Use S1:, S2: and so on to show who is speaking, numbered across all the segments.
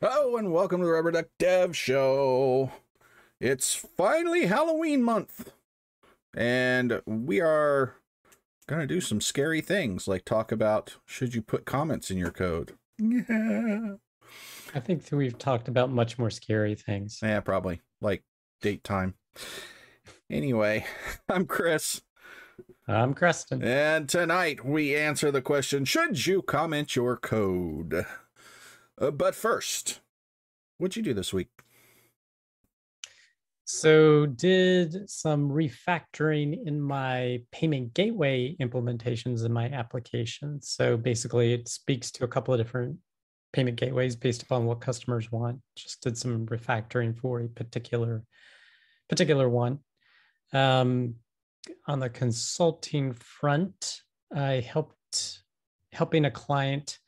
S1: Hello and welcome to the Rubber Duck Dev Show. It's finally Halloween month, and we are gonna do some scary things, like talk about should you put comments in your code. Yeah,
S2: I think we've talked about much more scary things.
S1: yeah, probably like date time. Anyway, I'm Chris,
S2: I'm Creston.
S1: and tonight we answer the question: Should you comment your code? Uh, but first, what'd you do this week?
S2: So, did some refactoring in my payment gateway implementations in my application. So, basically, it speaks to a couple of different payment gateways based upon what customers want. Just did some refactoring for a particular particular one. Um, on the consulting front, I helped helping a client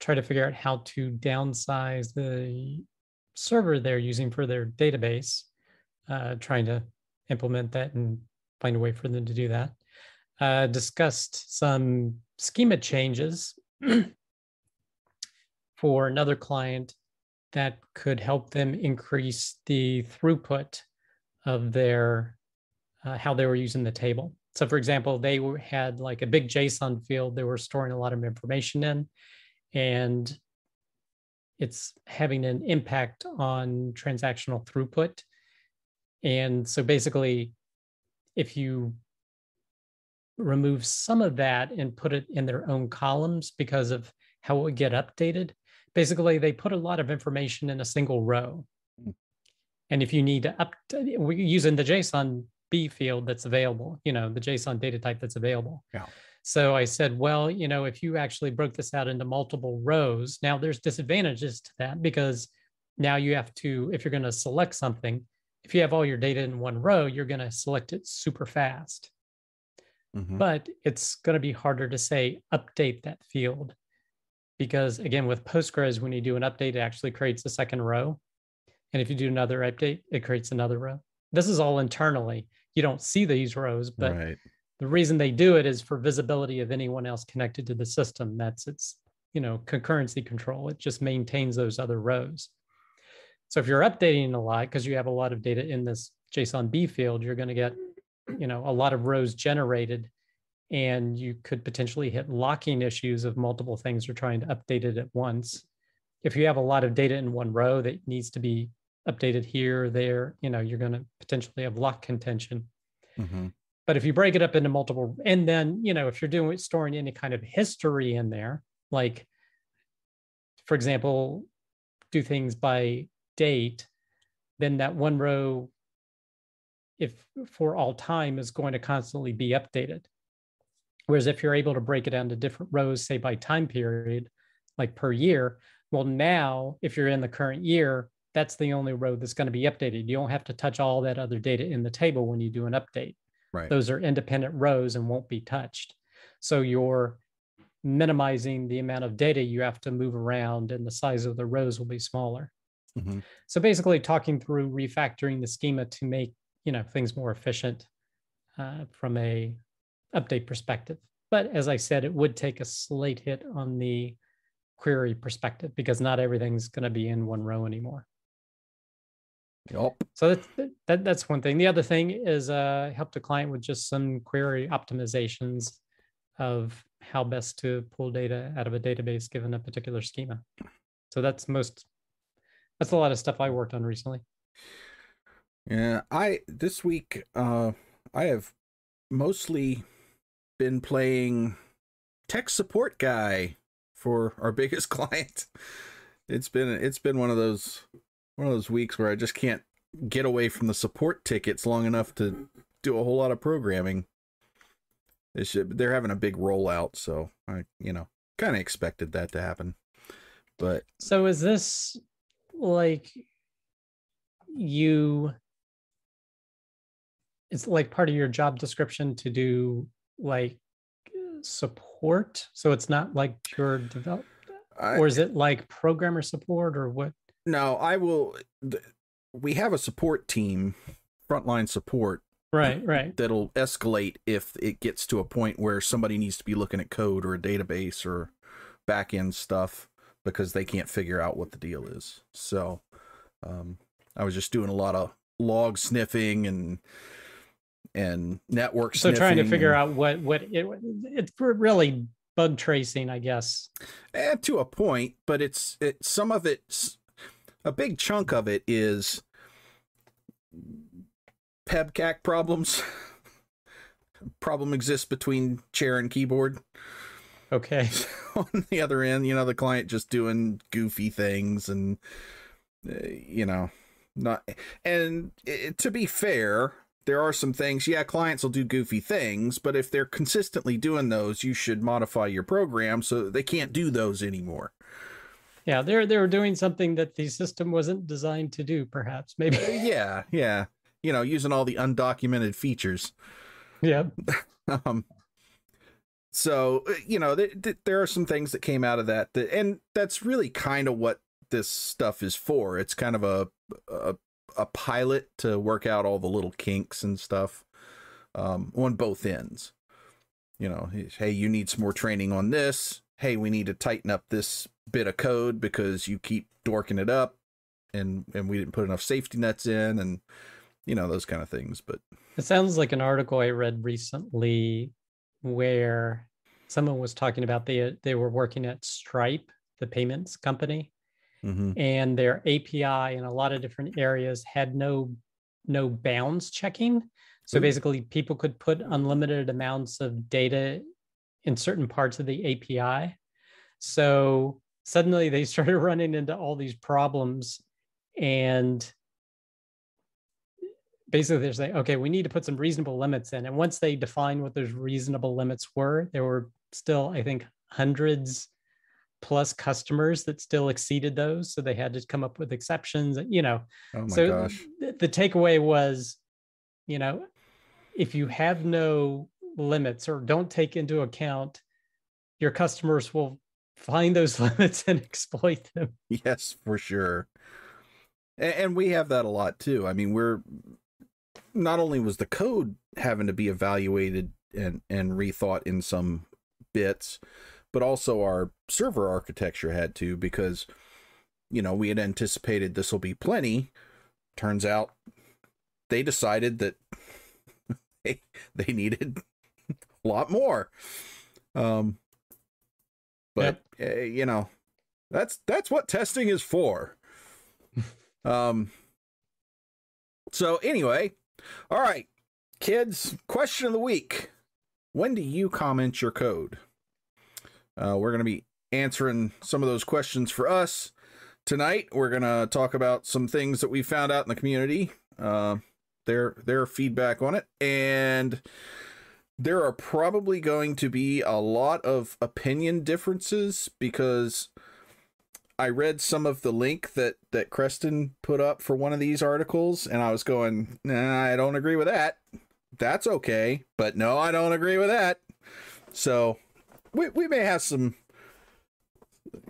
S2: try to figure out how to downsize the server they're using for their database, uh, trying to implement that and find a way for them to do that. Uh, discussed some schema changes for another client that could help them increase the throughput of their uh, how they were using the table. So, for example, they had like a big JSON field they were storing a lot of information in, and it's having an impact on transactional throughput. And so, basically, if you remove some of that and put it in their own columns because of how it would get updated, basically, they put a lot of information in a single row. Hmm. And if you need to up, we're using the JSON B field that's available, you know, the JSON data type that's available.
S1: Yeah.
S2: So I said, well, you know, if you actually broke this out into multiple rows, now there's disadvantages to that because now you have to, if you're going to select something, if you have all your data in one row, you're going to select it super fast.
S1: Mhm.
S2: But it's going to be harder to say update that field because, again, with Postgres, when you do an update, it actually creates a second row. And if you do another update, it creates another row. This is all internally. You don't see these rows, but
S1: right.
S2: The reason they do it is for visibility of anyone else connected to the system. That's its, you know, concurrency control. It just maintains those other rows. So if you're updating a lot because you have a lot of data in this JSON B field, you're going to get, you know, a lot of rows generated and you could potentially hit locking issues of multiple things you're trying to update it at once. If you have a lot of data in one row that needs to be updated here or there, you know, you're going to potentially have lock contention.
S1: Mhm.
S2: But if you break it up into multiple, and then, you know, if you're doing storing any kind of history in there, like, for example, do things by date, then that one row, if for all time, is going to constantly be updated. Whereas if you're able to break it down to different rows, say by time period, like per year, well, now if you're in the current year, that's the only row that's going to be updated. You don't have to touch all that other data in the table when you do an update.
S1: Right.
S2: Those are independent rows and won't be touched. So you're minimizing the amount of data you have to move around and the size of the rows will be smaller.
S1: Mhm.
S2: So basically talking through refactoring the schema to make, you know, things more efficient uh, from a update perspective. But as I said, it would take a slight hit on the query perspective because not everything's going to be in one row anymore.
S1: Yup.
S2: So that's that, that's one thing. The other thing is uh, help the client with just some query optimizations of how best to pull data out of a database given a particular schema. So that's most that's a lot of stuff I worked on recently.
S1: Yeah, I this week uh I have mostly been playing tech support guy for our biggest client. It's been it's been one of those one of those weeks where I just can't get away from the support tickets long enough to do a whole lot of programming. They should, they're having a big rollout, so I you know kind of expected that to happen. But
S2: So is this like you it's like part of your job description to do like support so it's not like pure develop
S1: I,
S2: or is it like programmer support or what
S1: No, I will. th- We have a support team, frontline support,
S2: right right
S1: that'll escalate if it gets to a point where somebody needs to be looking at code or a database or back end stuff. because they can't figure out what the deal is. So um, I was just doing a lot of log sniffing and and network
S2: so trying to figure
S1: and,
S2: out what what it, it's really bug tracing i guess
S1: and eh, to a point but it's it some of it's a big chunk of it is pebcak problems. Problem exists between chair and keyboard.
S2: Okay.
S1: So on the other end you know the client just doing goofy things and uh, you know not and it, eh, to be fair there are some things, yeah, clients will do goofy things, but if they're consistently doing those, you should modify your program so they can't do those anymore.
S2: Yeah, they're they're doing something that the system wasn't designed to do, perhaps. Maybe.
S1: Yeah, yeah. You know, using all the undocumented features.
S2: Yeah.
S1: um so, uh, you know, th- th- there are some things that came out of that, that and that's really kind of what this stuff is for. It's kind of a, a a pilot to work out all the little kinks and stuff um, on both ends. You know, hey, you need some more training on this. Hey, we need to tighten up this bit of code because you keep dorking it up, and and we didn't put enough safety nets in, and you know those kind of things. But
S2: it sounds like an article I read recently where someone was talking about they they were working at Stripe, the payments company, mm-hmm. and their API in a lot of different areas had no no bounds checking. So Ooh. basically, people could put unlimited amounts of data in certain parts of the API. So suddenly they started running into all these problems and basically they're saying okay we need to put some reasonable limits in and once they defined what those reasonable limits were there were still i think hundreds plus customers that still exceeded those. So they had to come up with exceptions, you know.
S1: Oh
S2: so
S1: gosh.
S2: Th- the takeaway was, you know, if you have no limits or don't take into account, your customers will find those limits and exploit them.
S1: Yes, for sure. And we have that a lot too. I mean, we're not only was the code having to be evaluated and and rethought in some bits, but also our server architecture had to because you know we had anticipated this will be plenty turns out they decided that they, they needed a lot more um but yep. uh, you know that's that's what testing is for. Um so anyway all right kids question of the week. When do you comment your code? Uh, we're going to be answering some of those questions for us. Tonight. We're going to talk about some things that we found out in the community, uh, their their feedback on it, and there are probably going to be a lot of opinion differences because I read some of the link that that Creston put up for one of these articles, and I was going, nah, I don't agree with that. That's okay, but no, I don't agree with that. So we, we may have some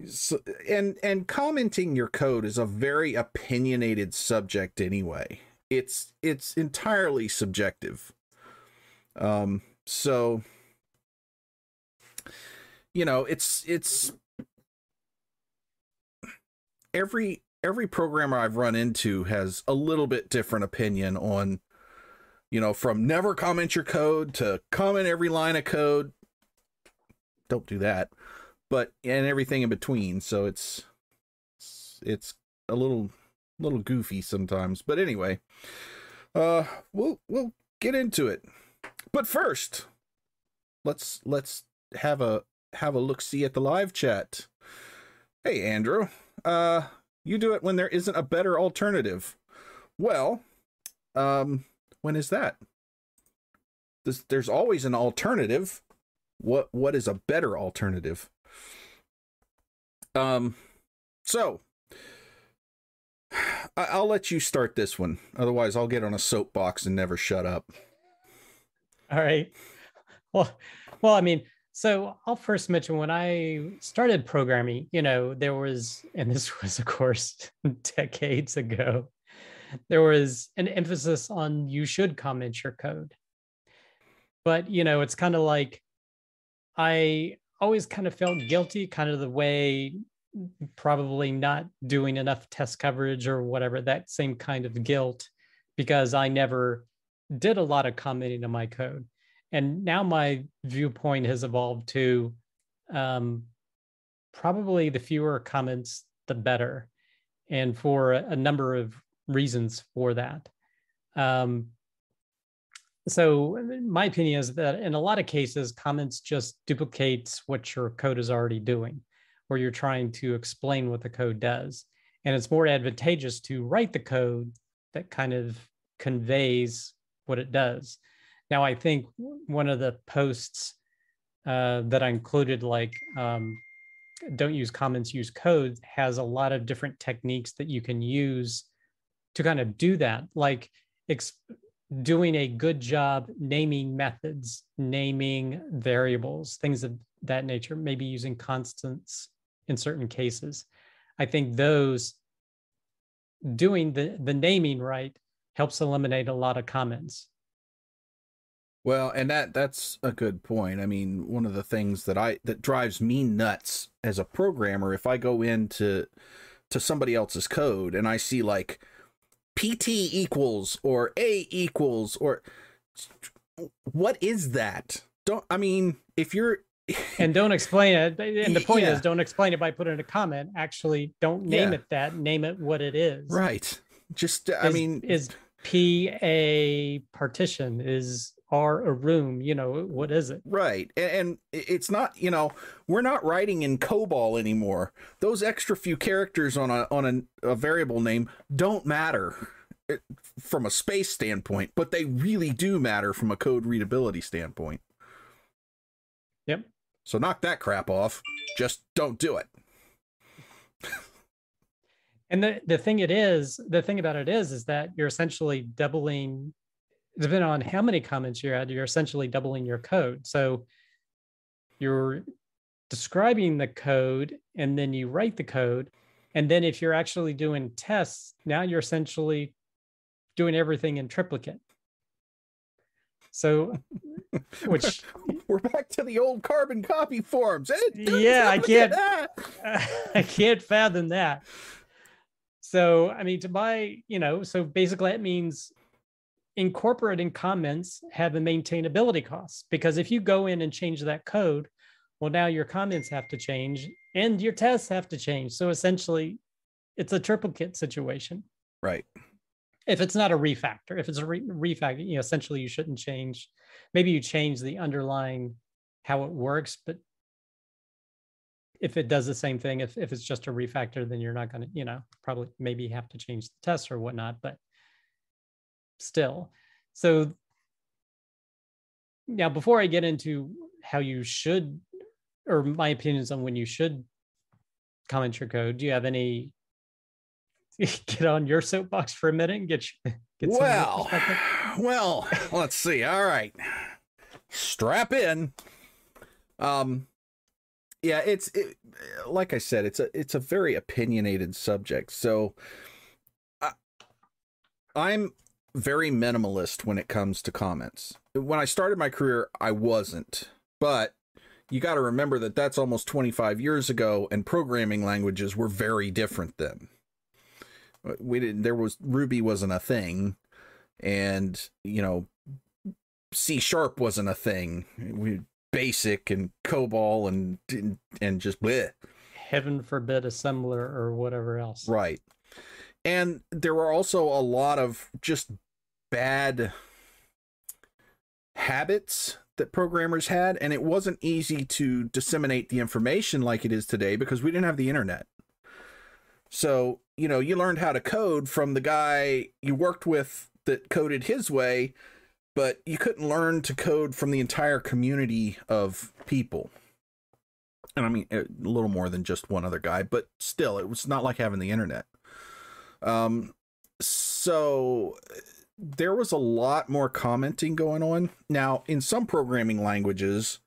S1: so, and and commenting your code is a very opinionated subject anyway it's it's entirely subjective um so you know it's it's every every programmer i've run into has a little bit different opinion on you know from never comment your code to comment every line of code don't do that. But and everything in between, so it's it's, it's a little little goofy sometimes. But anyway, uh we'll we'll get into it. But first, let's let's have a have a look see at the live chat. Hey Andrew, uh you do it when there isn't a better alternative. Well, um when is that? There's, there's always an alternative what what is a better alternative um so I, will let you start this one otherwise i'll get on a soapbox and never shut up
S2: all right. Well well i mean so i'll first mention when i started programming you know there was and this was of course decades ago there was an emphasis on you should comment your code. But you know it's kind of like I always kind of felt guilty, kind of the way probably not doing enough test coverage or whatever, that same kind of guilt because I never did a lot of commenting on my code. And now my viewpoint has evolved to um, probably the fewer comments, the better. And for a number of reasons for that. Um, so my opinion is that in a lot of cases, comments just duplicates what your code is already doing, or you're trying to explain what the code does. And it's more advantageous to write the code that kind of conveys what it does. Now, I think one of the posts uh, that I included, like um, don't use comments, use code, has a lot of different techniques that you can use to kind of do that, like doing a good job naming methods, naming variables, things of that nature, maybe using constants in certain cases. I think those doing the, the naming right helps eliminate a lot of comments.
S1: Well, and that that's a good point. I mean, one of the things that I that drives me nuts as a programmer if I go into to somebody else's code and I see like PT equals or A equals or what is that? Don't I mean if you're
S2: and don't explain it. And the point yeah. is, don't explain it by putting a comment. Actually, don't name yeah. it that. Name it what it is.
S1: Right. Just I
S2: is,
S1: mean,
S2: is P a partition? Is R a room? You know what is it?
S1: Right. And it's not. You know, we're not writing in COBOL anymore. Those extra few characters on a on a, a variable name don't matter eh, from a space standpoint, but they really do matter from a code readability standpoint.
S2: Yep.
S1: So knock that crap off. Just don't do it.
S2: and the, the thing it is, the thing about it is, is that you're essentially doubling, depending on how many comments you add, you're essentially doubling your code. So you're describing the code and then you write the code. And then if you're actually doing tests, now you're essentially doing everything in triplicate. So, which
S1: we're back to the old carbon copy forms.
S2: yeah, I can't, I can't fathom that. So, I mean, to buy, you know, so basically that means incorporating comments have a maintainability cost because if you go in and change that code, well, now your comments have to change and your tests have to change. So essentially, it's a triplicate situation.
S1: Right
S2: if it's not a refactor if it's a re- refactor you know essentially you shouldn't change maybe you change the underlying how it works but if it does the same thing if, if it's just a refactor then you're not going to you know probably maybe have to change the test or whatnot but still. So now before i get into how you should or my opinions on when you should comment your code do you have any get on your soapbox for a minute and get, get
S1: well well let's see. All right. Strap in. Um yeah it's it, uh, like i said it's a it's a very opinionated subject so I, i'm very minimalist when it comes to comments. When i started my career i wasn't but you got to remember that that's almost 25 years ago and programming languages were very different then. Uh, we didn't there was ruby wasn't a thing and you know c sharp wasn't a thing. We basic and cobol and and just bleh.
S2: heaven forbid assembler or whatever else.
S1: Right. And there were also a lot of just bad habits that programmers had and it wasn't easy to disseminate the information like it is today because we didn't have the internet. So, you know, you learned how to code from the guy you worked with that coded his way, but you couldn't learn to code from the entire community of people. And I mean, a little more than just one other guy, but still, it was not like having the internet. Um, so there was a lot more commenting going on. Now, in some programming languages,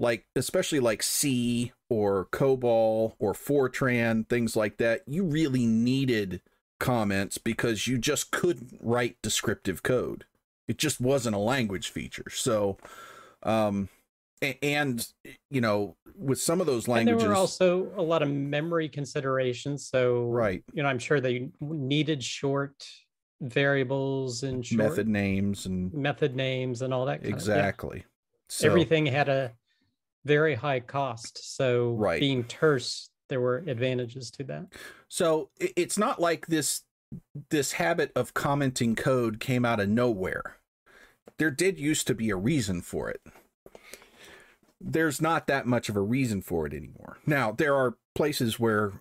S1: like especially like C or COBOL or Fortran, things like that, you really needed comments because you just couldn't write descriptive code. It just wasn't a language feature. So, um, and you know with some of those
S2: And
S1: languages
S2: there were also a lot of memory considerations. So,
S1: right
S2: you know, I'm sure they needed short variables and short
S1: method names and
S2: method names and all that. Kind Of,
S1: exactly
S2: yeah.
S1: so,
S2: Everything had a very high cost. So,
S1: Right.
S2: being terse, there were advantages to that.
S1: so it's not like this this habit of commenting code came out of nowhere. There did used to be a reason for it. There's not that much of a reason for it anymore. Now there are places where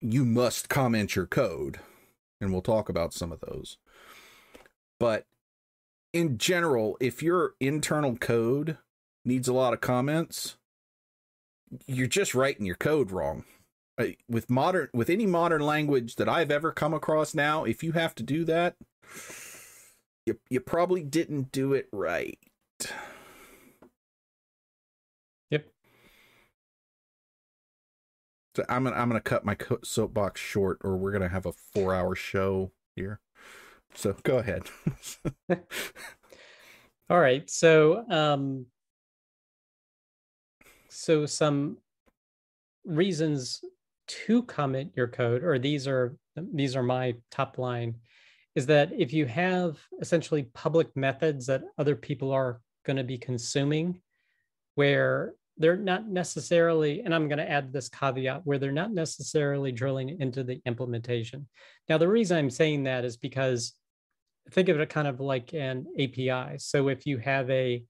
S1: you must comment your code and we'll talk about some of those. But in general if your internal code needs a lot of comments you're just writing your code wrong with modern with any modern language that I've ever come across now, if you have to do that, you you probably didn't do it right.
S2: Yep.
S1: So I'm gonna I'm gonna cut my co- soapbox short, or we're gonna have a four hour show here. So go ahead.
S2: All right. So, um, so some reasons to comment your code, or these are um, these are my top line, is that if you have essentially public methods that other people are going to be consuming, where they're not necessarily, and I'm going to add this caveat, where they're not necessarily drilling into the implementation. Now, the reason I'm saying that is because think of it kind of like an API. So if you have a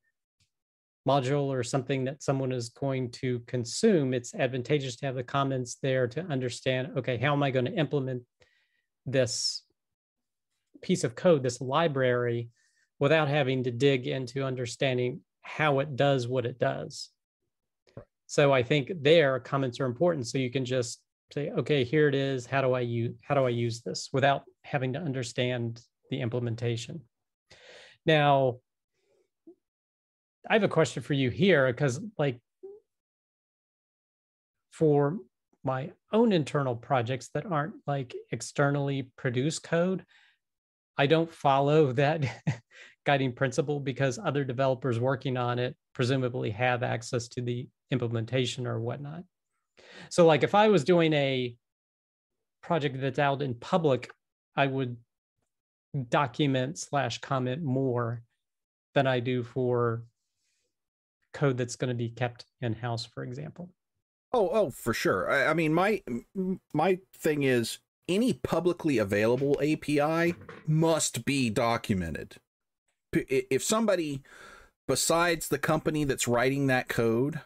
S2: module or something that someone is going to consume, it's advantageous to have the comments there to understand, okay, how am I going to implement this piece of code, this library, without having to dig into understanding how it does what it does. So I think there comments are important. So you can just say, okay, here it is. How do I use how do I use this without having to understand the implementation? Now, I have a question for you here because, like, for my own internal projects that aren't like externally produced code, I don't follow that guiding principle because other developers working on it presumably have access to the implementation or whatnot. So, like, if I was doing a project that's out in public, I would document slash comment more than I do for code that's going to be kept in house, for example.
S1: Oh, oh, for sure. I, I mean, my my thing is any publicly available API must be documented. If somebody besides the company that's writing that code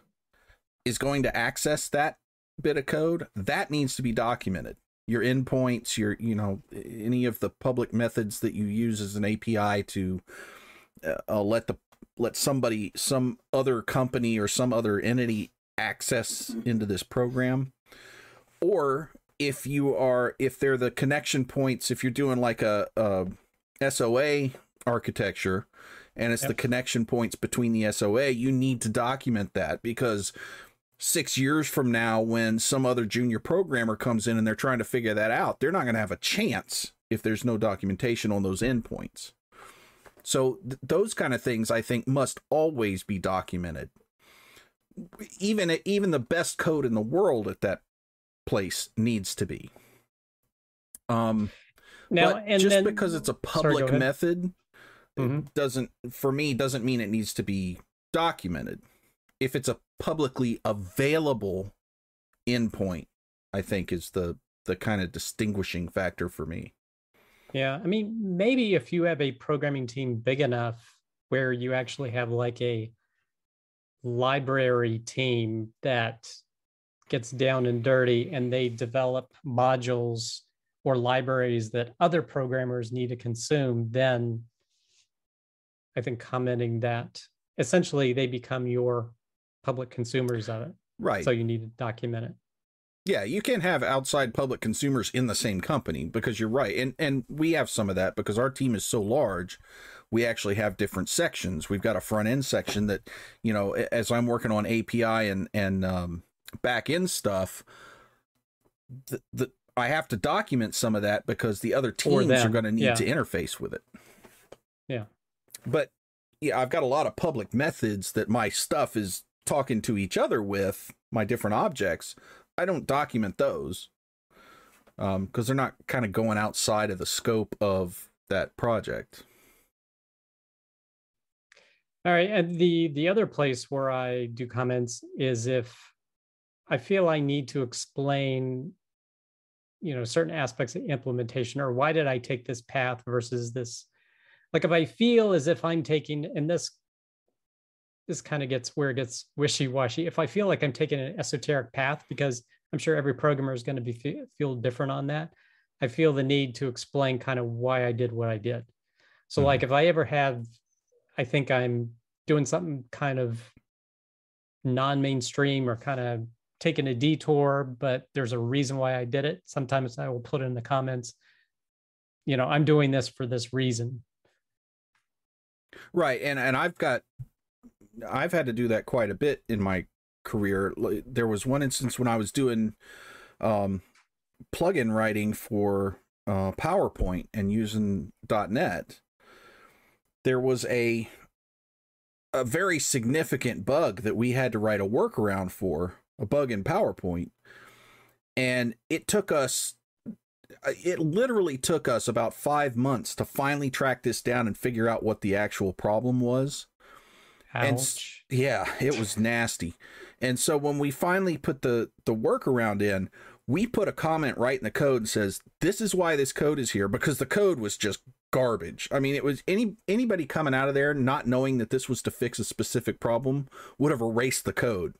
S1: is going to access that bit of code, that needs to be documented. Your endpoints, your you know any of the public methods that you use as an API to uh, uh, let the let somebody some other company or some other entity access into this program? Or if you are if they're the connection points if you're doing like a, a SOA architecture and it's the connection points between the SOA you need to document that because 6 years from now when some other junior programmer comes in and they're trying to figure that out they're not going to have a chance if there's no documentation on those endpoints so th- those kind of things I think must always be documented even even the best code in the world at that place needs to be. Um,
S2: Now,
S1: but
S2: and
S1: just
S2: then,
S1: because it's a public
S2: ahead.
S1: method it
S2: Mhm.
S1: doesn't for me doesn't mean it needs to be documented. If it's a publicly available endpoint, I think is the the kind of distinguishing factor for me.
S2: Yeah, I mean, maybe if you have a programming team big enough where you actually have like a library team that gets down and dirty and they develop modules or libraries that other programmers need to consume, then I think commenting that essentially they become your public consumers of it.
S1: Right.
S2: So you need to document it.
S1: Yeah, you can't have outside public consumers in the same company because you're right. And and we have some of that because our team is so large. We actually have different sections. We've got a front end section that, you know, as I'm working on API and and um, back end stuff, the, the I have to document some of that because the other teams are going to need
S2: yeah.
S1: to interface with it.
S2: Yeah.
S1: But yeah, I've got a lot of public methods that my stuff is talking to each other with my different objects, I don't document those because um, they're not kind of going outside of the scope of that project.
S2: All right, and the the other place where I do comments is if I feel I need to explain, you know, certain aspects of implementation or why did I take this path versus this. Like if I feel as if I'm taking, and this this kind of gets where it gets wishy-washy. If I feel like I'm taking an esoteric path, because I'm sure every programmer is going to be feel different on that, I feel the need to explain kind of why I did what I did. So mm-hmm. like if I ever have, I think I'm doing something kind of non-mainstream or kind of taking a detour, but there's a reason why I did it. Sometimes I will put it in the comments, you know, I'm doing this for this reason.
S1: Right. And and I've got I've had to do that quite a bit in my career. There was one instance when I was doing um, plugin writing for uh, PowerPoint and using .NET. There was a a very significant bug that we had to write a workaround for, a bug in PowerPoint, and it took us. It literally took us about five months to finally track this down and figure out what the actual problem was.
S2: Ouch.
S1: And yeah, it was nasty. And so when we finally put the the workaround in, we put a comment right in the code and says this is why this code is here because the code was just garbage. I mean, it was any anybody coming out of there not knowing that this was to fix a specific problem would have erased the code.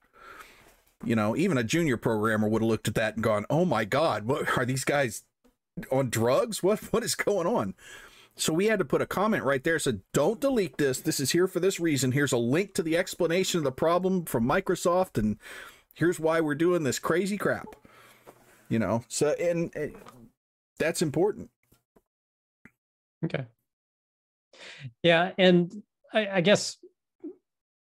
S1: You know, even a junior programmer would have looked at that and gone, "Oh my god, what are these guys on drugs? What what is going on?" So we had to put a comment right there said, don't delete this. This is here for this reason. Here's a link to the explanation of the problem from Microsoft, and here's why we're doing this crazy crap. You know, so and, that's important.
S2: Okay. Yeah, and I, I guess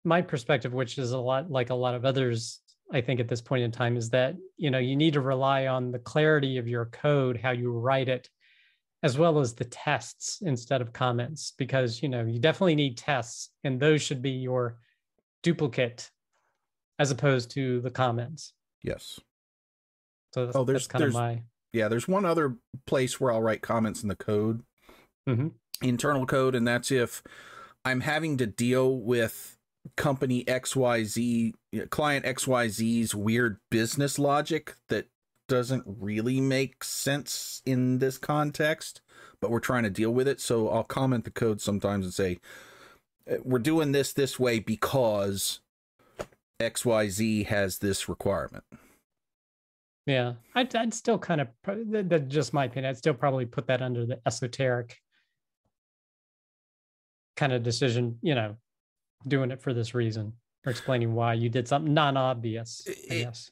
S2: my perspective, which is a lot like a lot of others, I think at this point in time, is that you know you need to rely on the clarity of your code, how you write it, as well as the tests instead of comments because you know you definitely need tests and those should be your duplicate as opposed to the comments.
S1: Yes.
S2: So that's, oh there's that's kind
S1: there's,
S2: of my
S1: yeah there's one other place where i'll write comments in the code.
S2: Mm-hmm.
S1: internal code and that's if i'm having to deal with company xyz client xyz's weird business logic that doesn't really make sense in this context, but we're trying to deal with it. So I'll comment the code sometimes and say, uh, we're doing this this way because XYZ has this requirement.
S2: Yeah, I'd, I'd still kind of, that's just my opinion. I'd still probably put that under the esoteric kind of decision, you know, doing it for this reason or explaining why you did something non obvious. Yes.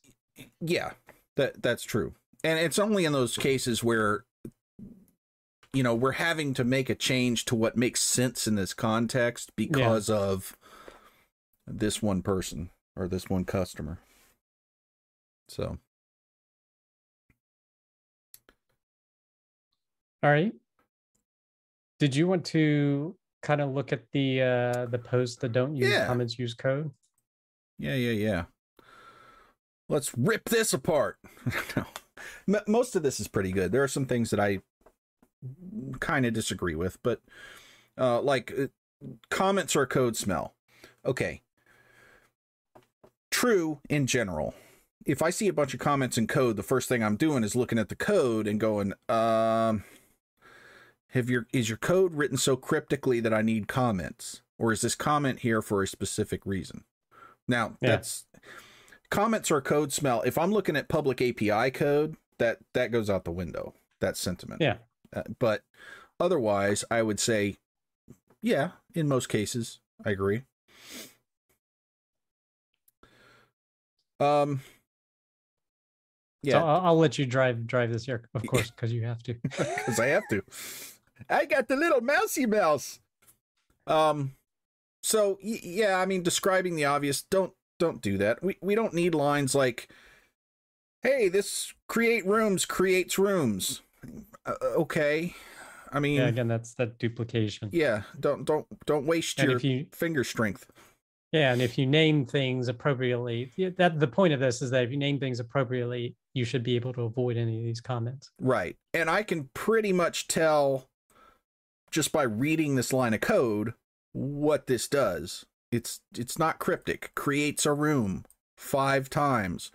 S1: Yeah, that that's true. And it's only in those cases where you know, we're having to make a change to what makes sense in this context because yeah. of this one person or this one customer. So
S2: All right. Did you want to kind of look at the uh the post that don't use yeah. comments use code?
S1: Yeah, yeah, yeah let's rip this apart. no. Most of this is pretty good. There are some things that I kind of disagree with, but uh, like uh, comments or code smell. Okay. True in general. If I see a bunch of comments in code, the first thing I'm doing is looking at the code and going, um, have your is your code written so cryptically that I need comments, or is this comment here for a specific reason? Now yeah. that's comments or code smell. If I'm looking at public API code, that that goes out the window. That sentiment.
S2: Yeah.
S1: Uh, but otherwise, I would say, yeah, in most cases, I agree. Um.
S2: Yeah, so I'll, I'll let you drive drive this here, of course, because you have to.
S1: Because I have to. I got the little mousy mouse. Um. So yeah, I mean, describing the obvious. Don't don't do that. We we don't need lines like, "Hey, this create rooms creates rooms." Uh, okay, I mean,
S2: yeah, again, that's that duplication.
S1: Yeah, don't don't don't waste and your you, finger strength.
S2: Yeah, and if you name things appropriately, that the point of this is that if you name things appropriately, you should be able to avoid any of these comments.
S1: Right. And I can pretty much tell just by reading this line of code what this does. It's it's not cryptic. Creates a room 5 times.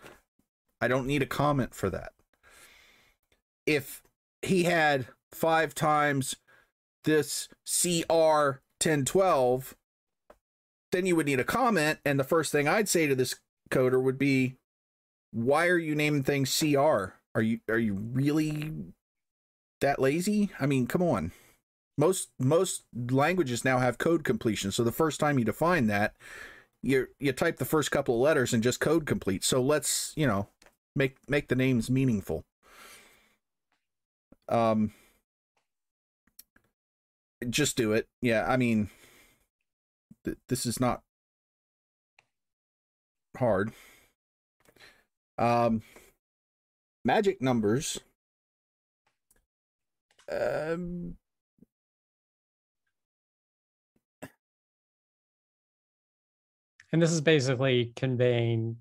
S1: I don't need a comment for that. If he had 5 times this CR 1012 then you would need a comment and the first thing I'd say to this coder would be why are you naming things CR? Are you are you really that lazy? I mean, come on. Most most languages now have code completion. So the first time you define that, you you type the first couple of letters and just code complete. So let's, you know, make make the names meaningful. Um just do it. Yeah, I mean th- this is not hard. Um, magic numbers. Um,
S2: and this is basically conveying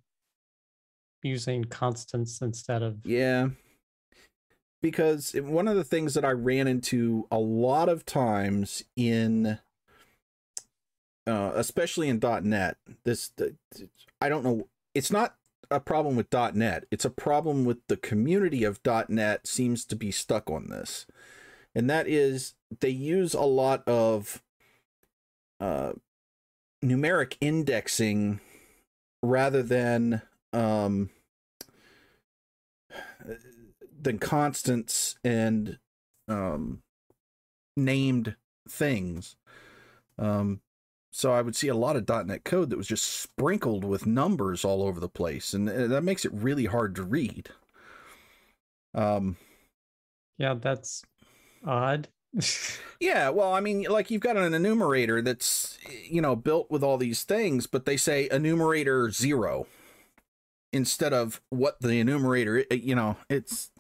S2: using constants instead of
S1: yeah because one of the things that i ran into a lot of times in uh, especially in net this i don't know it's not a problem with .NET. It's a problem with the community of .NET seems to be stuck on this. And that is they use a lot of uh, numeric indexing rather than um, than constants and um, named things. Um, so I would see a lot of .NET code that was just sprinkled with numbers all over the place, and uh, that makes it really hard to read. Um,
S2: yeah, that's odd.
S1: yeah, well, I mean, like you've got an enumerator that's you know built with all these things, but they say enumerator zero instead of what the enumerator. You know, it's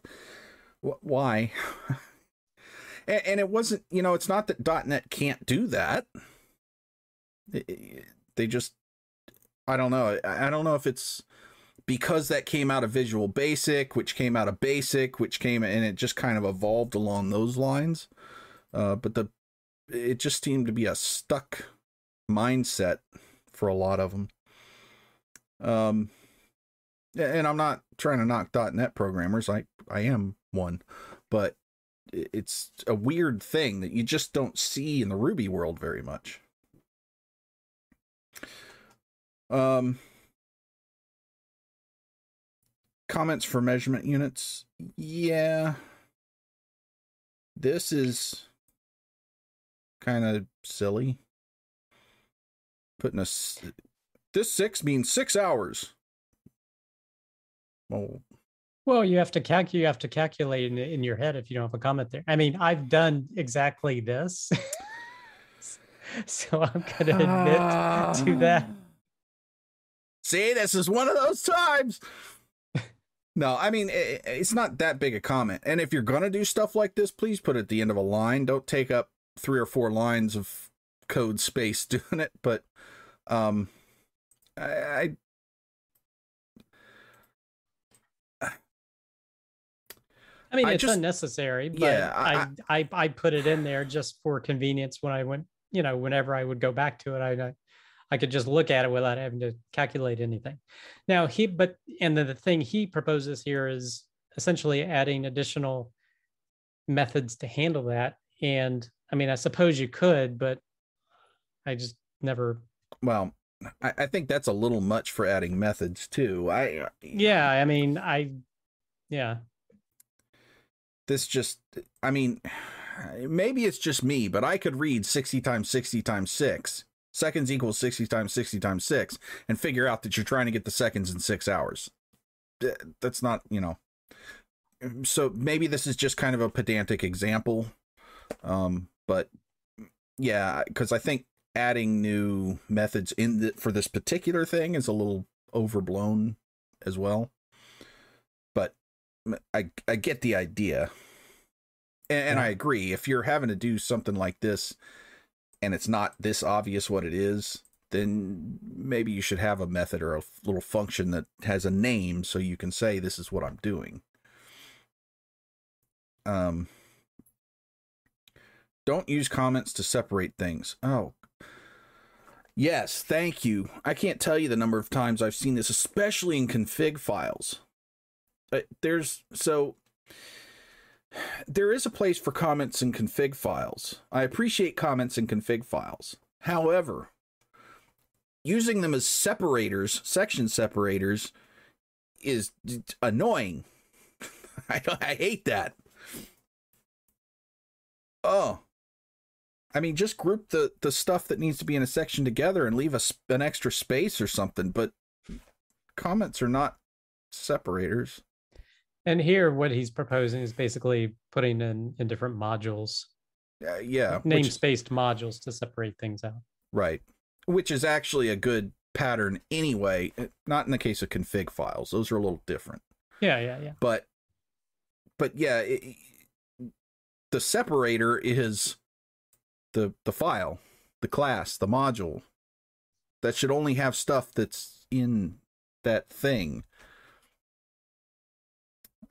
S1: why. and, and it wasn't. You know, it's not that .NET can't do that they just I don't know. I don't know if it's because that came out of Visual Basic, which came out of Basic, which came and it just kind of evolved along those lines. Uh, but the it just seemed to be a stuck mindset for a lot of them. Um, and I'm not trying to knock .NET programmers. I I am one, but it's a weird thing that you just don't see in the Ruby world very much. Um, comments for measurement units. Yeah. This is kind of silly. Putting a this six means six hours.
S2: Well, well, you have to calculate. You have to calculate in, in your head if you don't have a comment there. I mean, I've done exactly this, so I'm going to admit to ah. that.
S1: See, this is one of those times. no, I mean, it, it's not that big a comment. And if you're going to do stuff like this, please put it at the end of a line. Don't take up three or four lines of code space doing it. But um, I,
S2: I I mean, it's just, unnecessary, but yeah, I, I, I, I, put it in there just for convenience when I went, you know, whenever I would go back to it, I, I could just look at it without having to calculate anything. Now he, but and the, the thing he proposes here is essentially adding additional methods to handle that. And I mean, I suppose you could, but I just never.
S1: Well, I, I think that's a little much for adding methods too. I. Uh,
S2: yeah, I mean, I. Yeah.
S1: This just, I mean, maybe it's just me, but I could read 60 times 60 times 6 seconds equals 60 times 60 times 6 and figure out that you're trying to get the seconds in 6 hours. That's not, you know. So maybe this is just kind of a pedantic example. Um but yeah, cuz I think adding new methods in the, for this particular thing is a little overblown as well. But I I get the idea. And, and I agree if you're having to do something like this and it's not this obvious what it is, then maybe you should have a method or a little function that has a name so you can say this is what I'm doing. Um, don't use comments to separate things. Oh, yes, thank you. I can't tell you the number of times I've seen this, especially in config files. Uh, there's so there is a place for comments in config files. I appreciate comments in config files. However, using them as separators, section separators, is annoying. I I hate that. Oh, I mean, just group the the stuff that needs to be in a section together and leave a, an extra space or something. But comments are not separators.
S2: And here, what he's proposing is basically putting in in different modules.
S1: Uh, yeah,
S2: namespaced modules to separate things out.
S1: Right, which is actually a good pattern anyway. Uh, not in the case of config files; those are a little different.
S2: Yeah, yeah, yeah.
S1: But, but yeah, it, the separator is the the file, the class, the module that should only have stuff that's in that thing.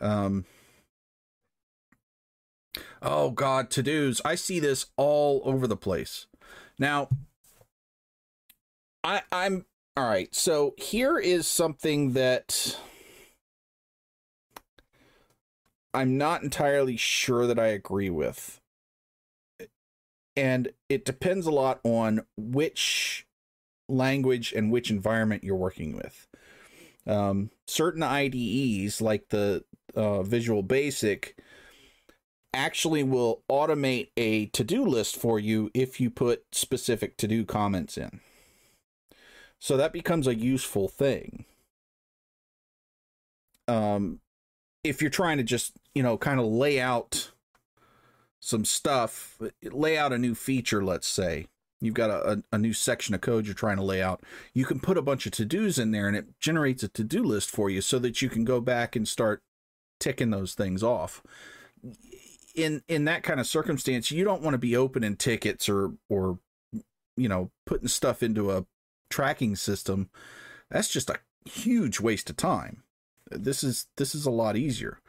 S1: Um, oh God, to dos. I see this all over the place. Now, I, I'm all right. So here is something that I'm not entirely sure that I agree with. And it depends a lot on which language and which environment you're working with. Um, certain IDEs, like the uh, Visual Basic actually will automate a to-do list for you if you put specific to-do comments in. So that becomes a useful thing. Um, if you're trying to just, you know, kind of lay out some stuff, lay out a new feature, let's say, you've got a, a, new section of code you're trying to lay out, you can put a bunch of to dos in there and it generates a to do list for you so that you can go back and start ticking those things off. In in that kind of circumstance, you don't want to be opening tickets or or you know putting stuff into a tracking system. That's just a huge waste of time. This is this is a lot easier.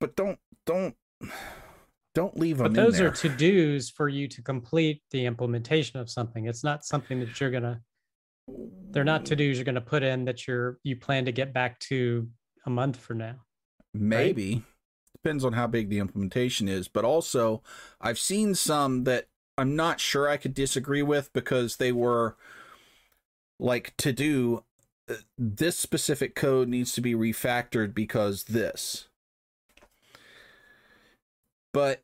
S1: But don't don't don't leave them.
S2: But those are to dos for you to complete the implementation of something. It's not something that you're gonna. They're not to dos you're gonna put in that you're you plan to get back to a month from now.
S1: Maybe. Right? Depends on how big the implementation is. But also, I've seen some that I'm not sure I could disagree with because they were like to do uh, this specific code needs to be refactored because this. But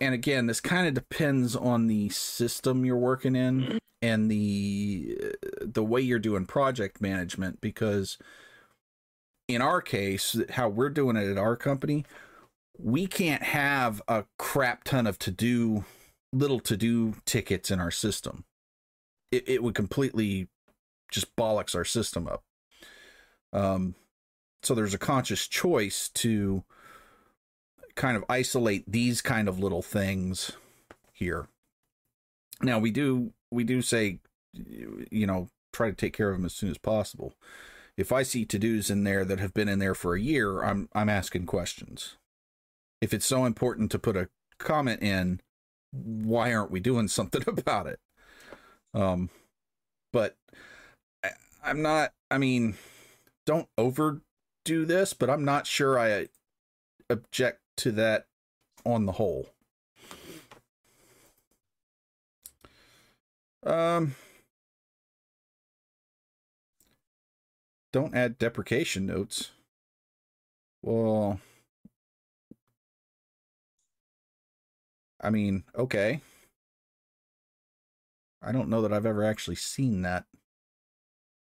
S1: and again, this kind of depends on the system you're working in and the the way you're doing project management because in our case how we're doing it at our company we can't have a crap ton of to do little to do tickets in our system. It, it would completely just bollocks our system up. Um so there's a conscious choice to kind of isolate these kind of little things here now we do we do say, you know, try to take care of them as soon as possible. If I see to dos in there that have been in there for a year, I'm I'm asking questions. If it's so important to put a comment in, why aren't we doing something about it? Um, but I, I'm not. I mean, don't overdo this, but I'm not sure I object to that on the whole. Um, don't add deprecation notes. Well, I mean, okay. I don't know that I've ever actually seen that.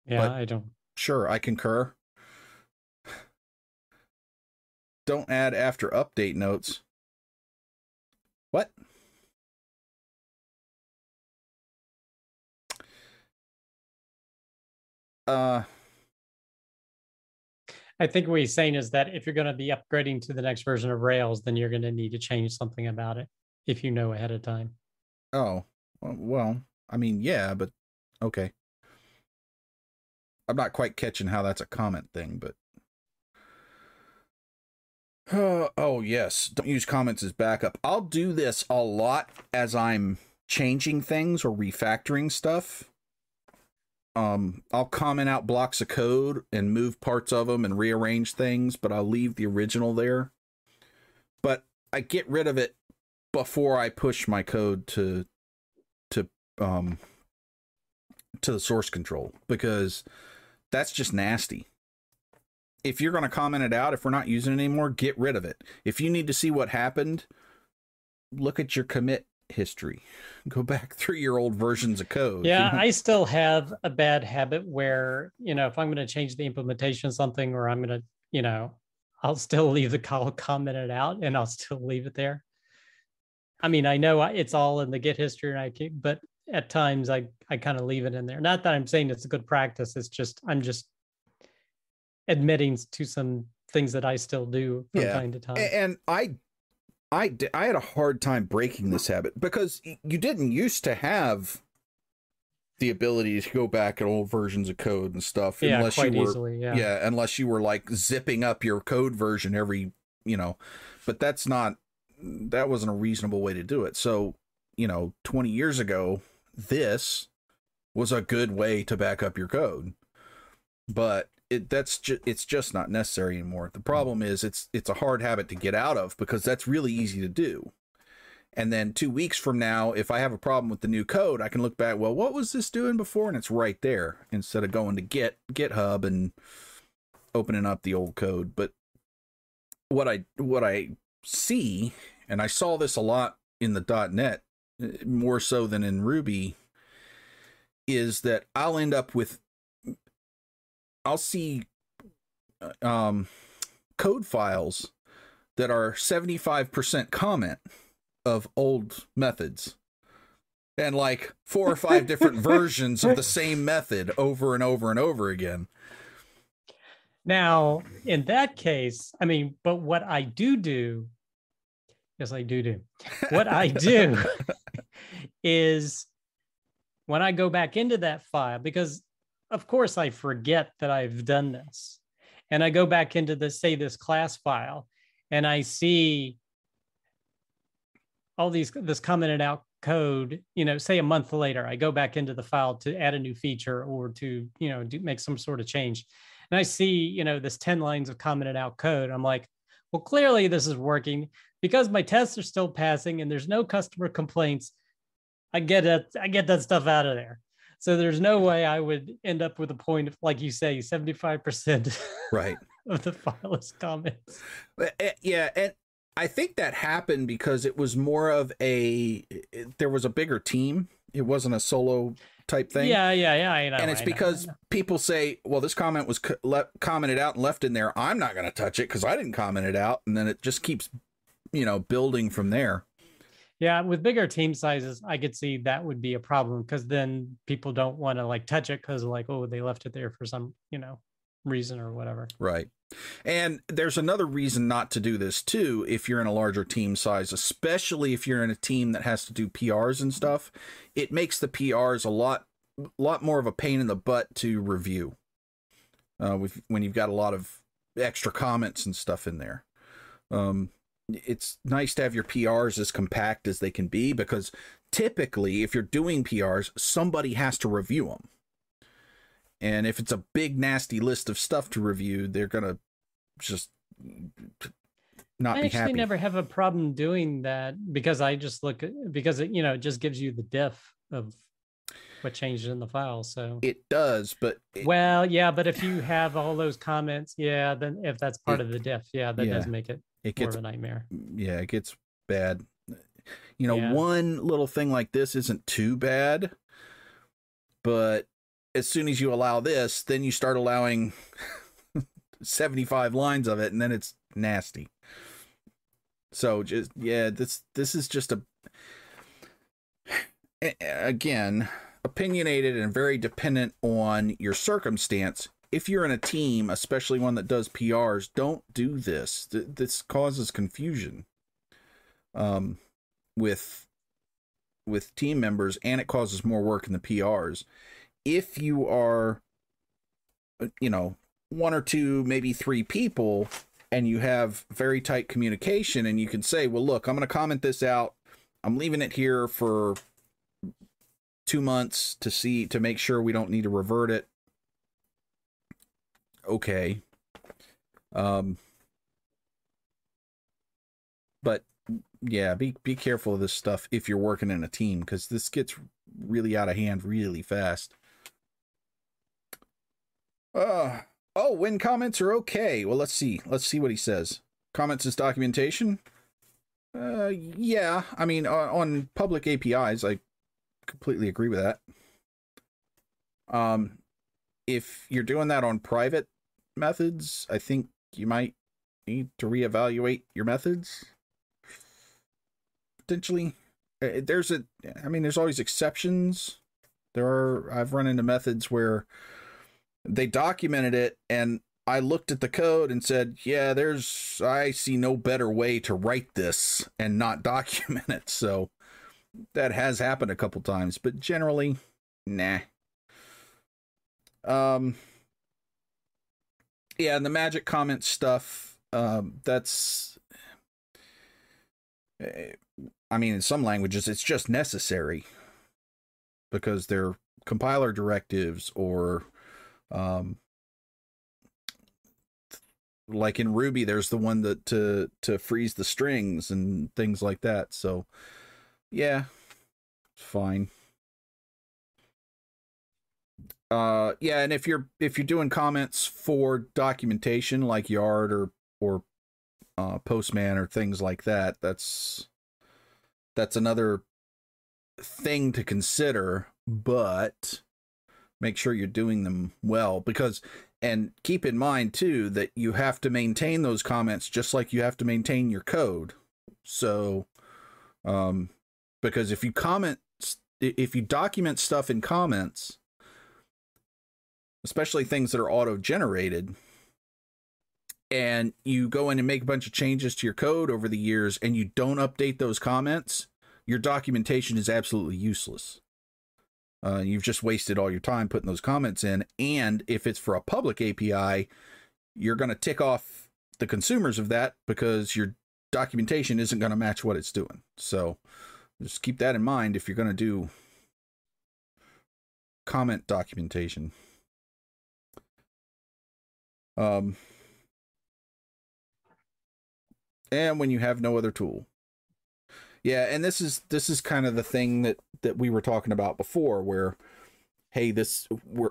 S2: Yeah, I don't.
S1: Sure, I concur. Don't add after update notes. What? uh
S2: I think what he's saying is that if you're going to be upgrading to the next version of Rails, then you're going to need to change something about it if you know ahead of time.
S1: Oh, well, I mean, yeah, but okay. I'm not quite catching how that's a comment thing, but uh, oh yes, don't use comments as backup. I'll do this a lot as I'm changing things or refactoring stuff. Um, I'll comment out blocks of code and move parts of them and rearrange things, but I'll leave the original there. But I get rid of it before I push my code to to um to the source control because that's just nasty. If you're going to comment it out, if we're not using it anymore, get rid of it. If you need to see what happened, look at your commit history. Go back through your old versions of code.
S2: Yeah, I still have a bad habit where, you know, if I'm going to change the implementation of something or I'm going to, you know, I'll still leave the call commented out and I'll still leave it there. I mean, I know it's all in the Git history and I can, but at times I I kind of leave it in there. Not that I'm saying it's a good practice. It's just I'm just admitting to some things that I still do from yeah. time to time.
S1: And I I I had a hard time breaking this habit because you didn't used to have the ability to go back at old versions of code and stuff
S2: yeah,
S1: unless
S2: you
S1: were
S2: easily, yeah.
S1: yeah unless you were like zipping up your code version every you know but that's not that wasn't a reasonable way to do it so you know 20 years ago this was a good way to back up your code. But it that's just it's just not necessary anymore. The problem is it's it's a hard habit to get out of because that's really easy to do. And then 2 weeks from now if I have a problem with the new code, I can look back, well, what was this doing before and it's right there instead of going to Git GitHub and opening up the old code. But what I what I see and I saw this a lot in the .NET eh, more so than in Ruby is that I'll end up with I'll see uh, um, code files that are 75% comment of old methods and like four or five different versions of the same method over and over and over again.
S2: Now, in that case, I mean, but what I do do Yes, I do do. What I do is when I go back into that file, because of course I forget that I've done this, and I go back into the say this class file, and I see all these this commented out code. You know, say a month later, I go back into the file to add a new feature or to you know do make some sort of change, and I see you know this ten lines of commented out code. I'm like, well, clearly this is working because my tests are still passing and there's no customer complaints, I get it. I get that stuff out of there. So there's no way I would end up with a point of, like you say, 75%
S1: right
S2: of the file is comments.
S1: Eh, yeah. And I think that happened because it was more of a, there was a bigger team. It wasn't a solo type thing.
S2: Yeah, yeah, yeah. I know,
S1: and it's because
S2: know, know.
S1: people say, "Well, this comment was co- le- commented out and left in there. I'm not going to touch it because I didn't comment it out." And then it just keeps you know, building from there.
S2: Yeah, with bigger team sizes, I could see that would be a problem because then people don't want to like touch it because like, oh, they left it there for some, you know, reason or whatever.
S1: Right. And there's another reason not to do this too if you're in a larger team size, especially if you're in a team that has to do PRs and stuff. It makes the PRs a lot lot more of a pain in the butt to review. Uh, with, when you've got a lot of extra comments and stuff in there. Um, it's nice to have your PRs as compact as they can be because typically, if you're doing PRs, somebody has to review them. And if it's a big, nasty list of stuff to review, they're going to just not
S2: I
S1: be
S2: actually never have a problem doing that because I just look because it, you know, it just gives you the diff of what changed in the file. So
S1: it does, but it,
S2: well, yeah, but if you have all those comments, yeah, then if that's part
S1: it,
S2: of the diff, yeah, that
S1: yeah.
S2: does make it
S1: it gets
S2: a nightmare.
S1: Yeah, it gets bad. You know,
S2: Yeah.
S1: one little thing like this isn't too bad, but as soon as you allow this, then you start allowing 75 lines of it and then it's nasty. So just yeah, this this is just a a- again, opinionated and very dependent on your circumstance if you're in a team, especially one that does PRs, don't do this. Th- this causes confusion. Um, with with team members and it causes more work in the PRs. If you are uh, you know, one or two, maybe three people and you have very tight communication and you can say, "Well, look, I'm going to comment this out. I'm leaving it here for 2 months to see to make sure we don't need to revert it." Okay. Um but yeah, be be careful of this stuff if you're working in a team because this gets really out of hand really fast. Uh oh, when comments are okay. Well, let's see. Let's see what he says. Comments is documentation. Uh, yeah. I mean, on, on public APIs, I completely agree with that. Um, if you're doing that on private methods, I think you might need to reevaluate your methods potentially. Uh, there's a, I mean, there's always exceptions. There are, I've run into methods where they documented it and I looked at the code and said, yeah, there's, I see no better way to write this and not document it. So that has happened a couple times, but generally, nah. Um, yeah, and the magic comment stuff, um, that's, eh, I mean, in some languages, it's just necessary because they're compiler directives or, um, like in Ruby, there's the one that to to freeze the strings and things like that. So, yeah, It's fine. Uh, yeah, and if you're if you're doing comments for documentation like Yard or or uh, Postman or things like that, that's that's another thing to consider, but make sure you're doing them well because and keep in mind too that you have to maintain those comments just like you have to maintain your code. So um because if you comment if you document stuff in comments especially things that are auto generated and you go in and make a bunch of changes to your code over the years and you don't update those comments, your documentation is absolutely useless. Uh, you've just wasted all your time putting those comments in. And if it's for a public API, you're going to tick off the consumers of that because your documentation isn't going to match what it's doing. So just keep that in mind if you're going to do comment documentation. Um, and when you have no other tool. Yeah, and this is this is kind of the thing that that we were talking about before where hey, this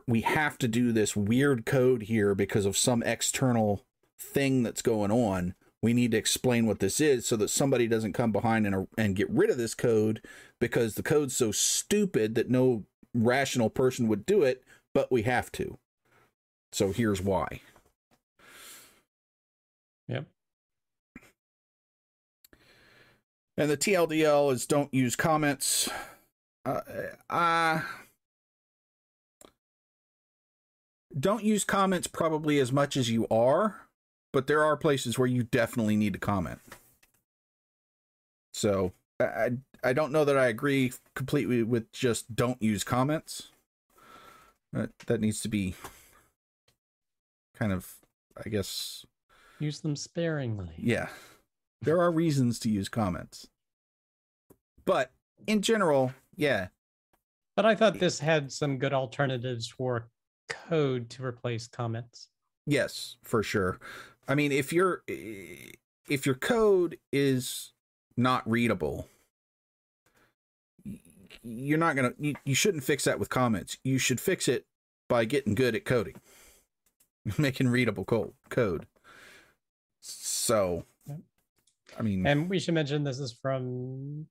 S1: we have to do this weird code here because of some external thing that's going on. We need to explain what this is so that somebody doesn't come behind and and get rid of this code because the code's so stupid that no rational person would do it, but we have to. So here's why.
S2: Yep.
S1: And the TLDL is don't use comments. Uh, uh, don't use comments probably as much as you are, but there are places where you definitely need to comment. So I I don't know that I agree completely with just don't use comments. That that needs to be kind of I guess
S2: use them sparingly.
S1: Yeah there are reasons to use comments. But in general, yeah.
S2: But I thought this had some good alternatives for code to replace comments.
S1: Yes, for sure. I mean, if your if your code is not readable, you're not gonna you, you shouldn't fix that with comments. You should fix it by getting good at coding, making readable code. So I mean,
S2: and we should mention this is from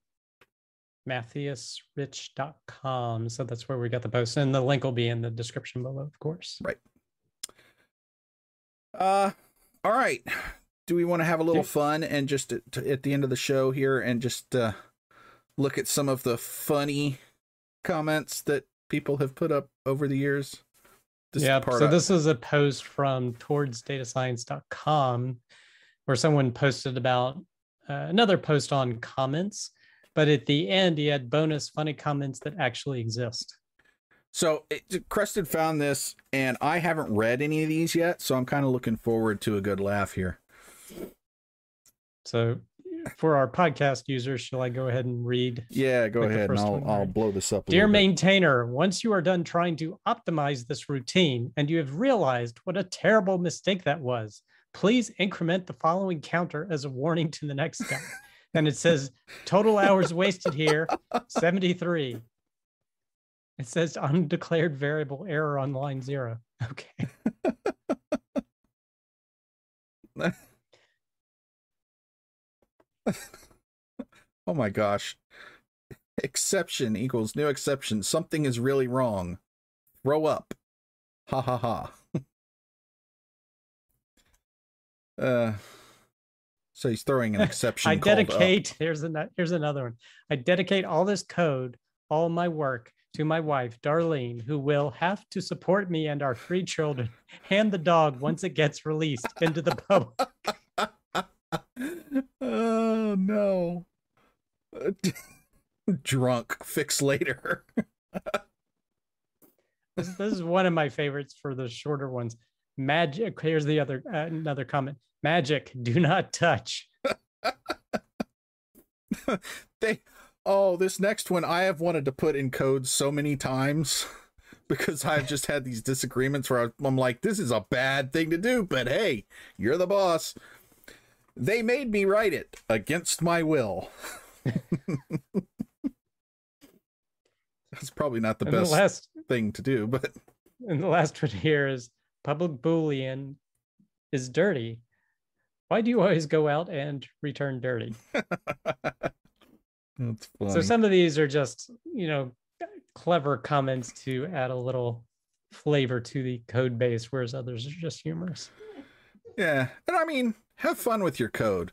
S2: matthiasrich.com. So that's where we got the post. And the link will be in the description below, of course.
S1: Right. Uh, all right. Do we want to have a little fun and just at, at the end of the show here and just uh, look at some of the funny comments that people have put up over the years?
S2: This yeah. So this is a post from towardsdatascience.com where someone posted about uh, another post on comments, but at the end, he had bonus funny comments that actually exist.
S1: So it, Creston found this, and I haven't read any of these yet, so I'm kind of looking forward to a good laugh here.
S2: So, for our podcast users, shall I go ahead and read?
S1: Yeah, go
S2: Like
S1: ahead, and I'll I'll blow this up.
S2: Dear
S1: little bit.
S2: maintainer, once you are done trying to optimize this routine and you have realized what a terrible mistake that was, please increment the following counter as a warning to the next guy. and it says total hours wasted here 73. It says undeclared variable error on line zero. Okay.
S1: Oh my gosh. Exception equals new exception. Something is really wrong. Throw up. Ha ha ha. Uh so he's throwing an exception.
S2: I dedicate here's another here's another one. I dedicate all this code, all my work to my wife, Darlene, who will have to support me and our three children and the dog once it gets released into the public.
S1: oh no. Drunk. Fix later.
S2: This, this is one of my favorites for the shorter ones. Magic. Here's the other uh, another comment. Magic. Do not touch.
S1: they oh this next one i have wanted to put in code so many times because i've just had these disagreements where i'm like this is a bad thing to do but hey you're the boss they made me write it against my will that's probably not the
S2: And the
S1: best
S2: last
S1: thing to do but
S2: and the last one here is public boolean is dirty. Why do you always go out and return dirty?
S1: that's funny.
S2: So some of these are just, you know, clever comments to add a little flavor to the code base, whereas others are just humorous.
S1: Yeah. And I mean, have fun with your code.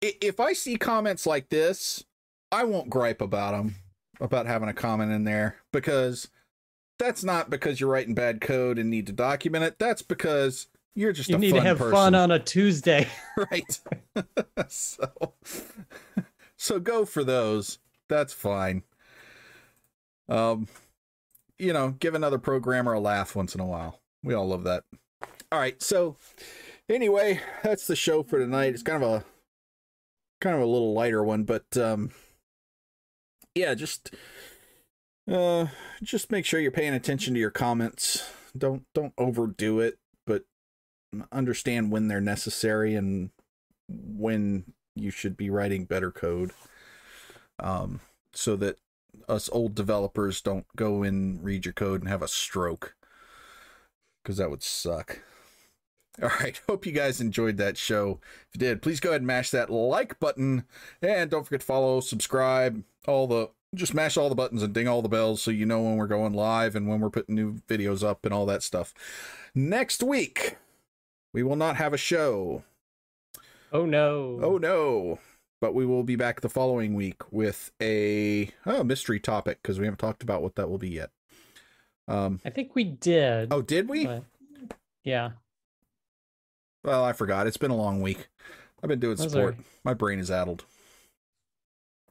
S1: If I see comments like this, I won't gripe about them, about having a comment in there, because that's not because you're writing bad code and need to document it. That's because you're just
S2: You need to have
S1: person.
S2: fun on a Tuesday.
S1: right. so, so go for those. That's fine. Um, you know, give another programmer a laugh once in a while. We all love that. All right. So, anyway, that's the show for tonight. It's kind of a kind of a little lighter one, but um, yeah, just uh, just make sure you're paying attention to your comments. Don't don't overdo it, but understand when they're necessary and when you should be writing better code um, so that us old developers don't go and read your code and have a stroke because that would suck all right hope you guys enjoyed that show if you did please go ahead and mash that like button and don't forget to follow subscribe all the just mash all the buttons and ding all the bells so you know when we're going live and when we're putting new videos up and all that stuff next week we will not have a show.
S2: Oh no.
S1: Oh no. But we will be back the following week with a oh, mystery topic because we haven't talked about what that will be yet. Um
S2: I think we did.
S1: oh, did we?
S2: yeah.
S1: Well, I forgot. It's been a long week. I've been doing
S2: Those
S1: support.
S2: are-
S1: My brain is addled.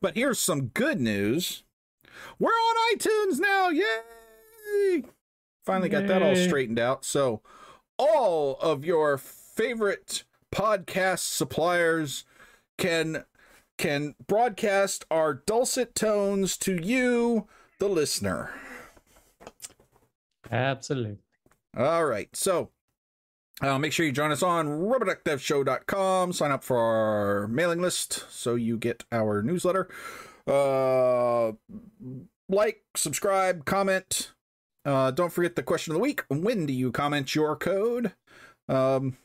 S1: But here's some good news. We're on iTunes now. Yay! Finally got that all straightened out. So, all of your favorite podcast suppliers can can broadcast our dulcet tones to you, the listener.
S2: Absolutely.
S1: All right. So uh, make sure you join us on rubberduckdevshow.com. Sign up for our mailing list so you get our newsletter. Uh, like, subscribe, comment. Uh, don't forget the question of the week. When do you comment your code? Um,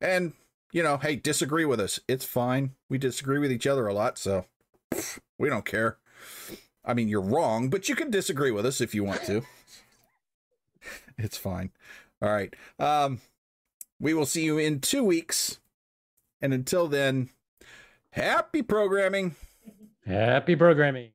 S1: and, you know, hey, disagree with us. It's fine. We disagree with each other a lot, so we don't care. I mean, you're wrong, but you can disagree with us if you want to. it's fine. All right. Um, we will see you in two weeks. And until then, happy programming.
S2: Happy programming.